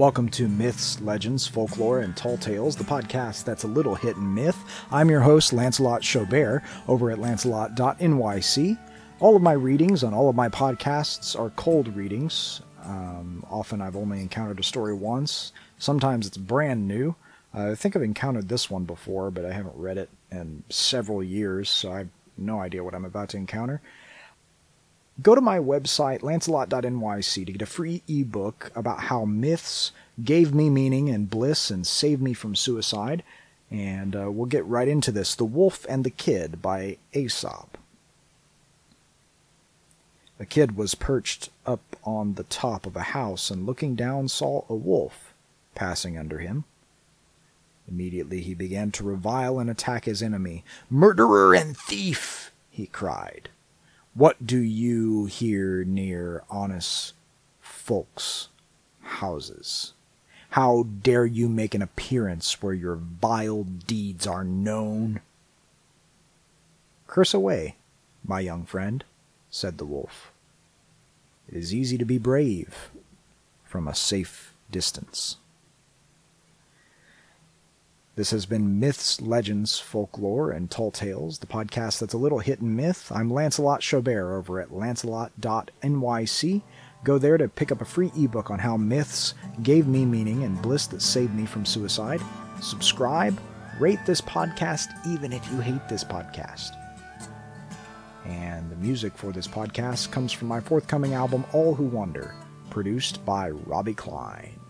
Welcome to Myths, Legends, Folklore, and Tall Tales, the podcast that's a little hit and myth. I'm your host, Lancelot Schaubert, over at lancelot.nyc. All of my readings on all of my podcasts are cold readings. Um, often I've only encountered a story once. Sometimes it's brand new. Uh, I think I've encountered this one before, but I haven't read it in several years, so I have no idea what I'm about to encounter. Go to my website, lancelot.nyc, to get a free ebook about how myths gave me meaning and bliss and saved me from suicide. And uh, we'll get right into this The Wolf and the Kid by Aesop. A kid was perched up on the top of a house and looking down saw a wolf passing under him. Immediately he began to revile and attack his enemy. Murderer and thief! he cried. What do you here near honest folks' houses? How dare you make an appearance where your vile deeds are known? Curse away, my young friend, said the wolf. It is easy to be brave from a safe distance. This has been Myths, Legends, Folklore, and Tall Tales, the podcast that's a little hit and myth. I'm Lancelot Schaubert over at lancelot.nyc. Go there to pick up a free ebook on how myths gave me meaning and bliss that saved me from suicide. Subscribe, rate this podcast even if you hate this podcast. And the music for this podcast comes from my forthcoming album, All Who Wonder, produced by Robbie Klein.